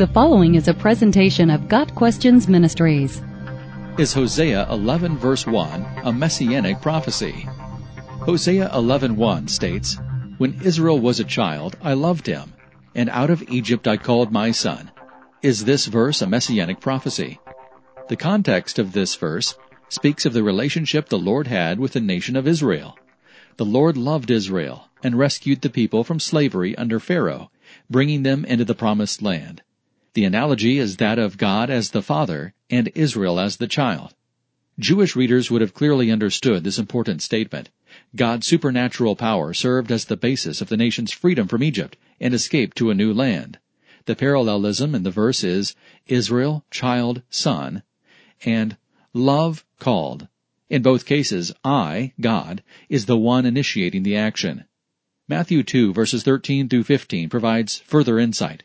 The following is a presentation of Got Questions Ministries. Is Hosea 11 verse 1 a messianic prophecy? Hosea 11:1 states, "When Israel was a child, I loved him, and out of Egypt I called my son." Is this verse a messianic prophecy? The context of this verse speaks of the relationship the Lord had with the nation of Israel. The Lord loved Israel and rescued the people from slavery under Pharaoh bringing them into the promised land. The analogy is that of God as the father and Israel as the child. Jewish readers would have clearly understood this important statement. God's supernatural power served as the basis of the nation's freedom from Egypt and escape to a new land. The parallelism in the verse is Israel, child, son, and love, called. In both cases, I, God, is the one initiating the action. Matthew 2 verses 13 through 15 provides further insight.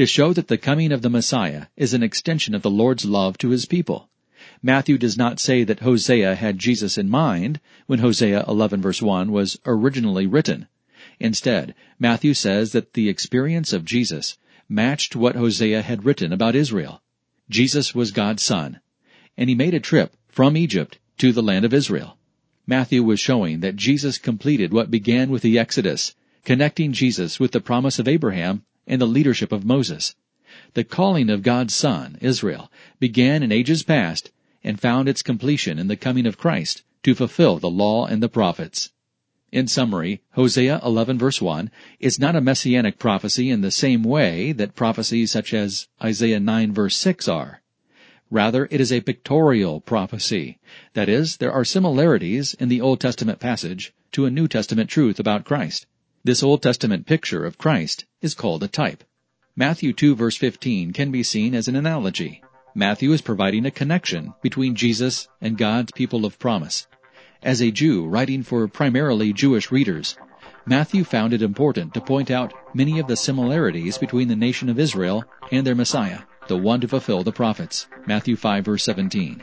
to show that the coming of the Messiah is an extension of the Lord's love to his people. Matthew does not say that Hosea had Jesus in mind when Hosea 11 verse 1 was originally written. Instead, Matthew says that the experience of Jesus matched what Hosea had written about Israel. Jesus was God's son, and he made a trip from Egypt to the land of Israel. Matthew was showing that Jesus completed what began with the Exodus connecting Jesus with the promise of Abraham and the leadership of Moses. The calling of God's Son, Israel, began in ages past and found its completion in the coming of Christ to fulfill the law and the prophets. In summary, Hosea 11 verse 1 is not a messianic prophecy in the same way that prophecies such as Isaiah 9 verse 6 are. Rather, it is a pictorial prophecy. That is, there are similarities in the Old Testament passage to a New Testament truth about Christ. This Old Testament picture of Christ is called a type. Matthew 2 verse 15 can be seen as an analogy. Matthew is providing a connection between Jesus and God's people of promise. As a Jew writing for primarily Jewish readers, Matthew found it important to point out many of the similarities between the nation of Israel and their Messiah, the one to fulfill the prophets. Matthew 5 verse 17.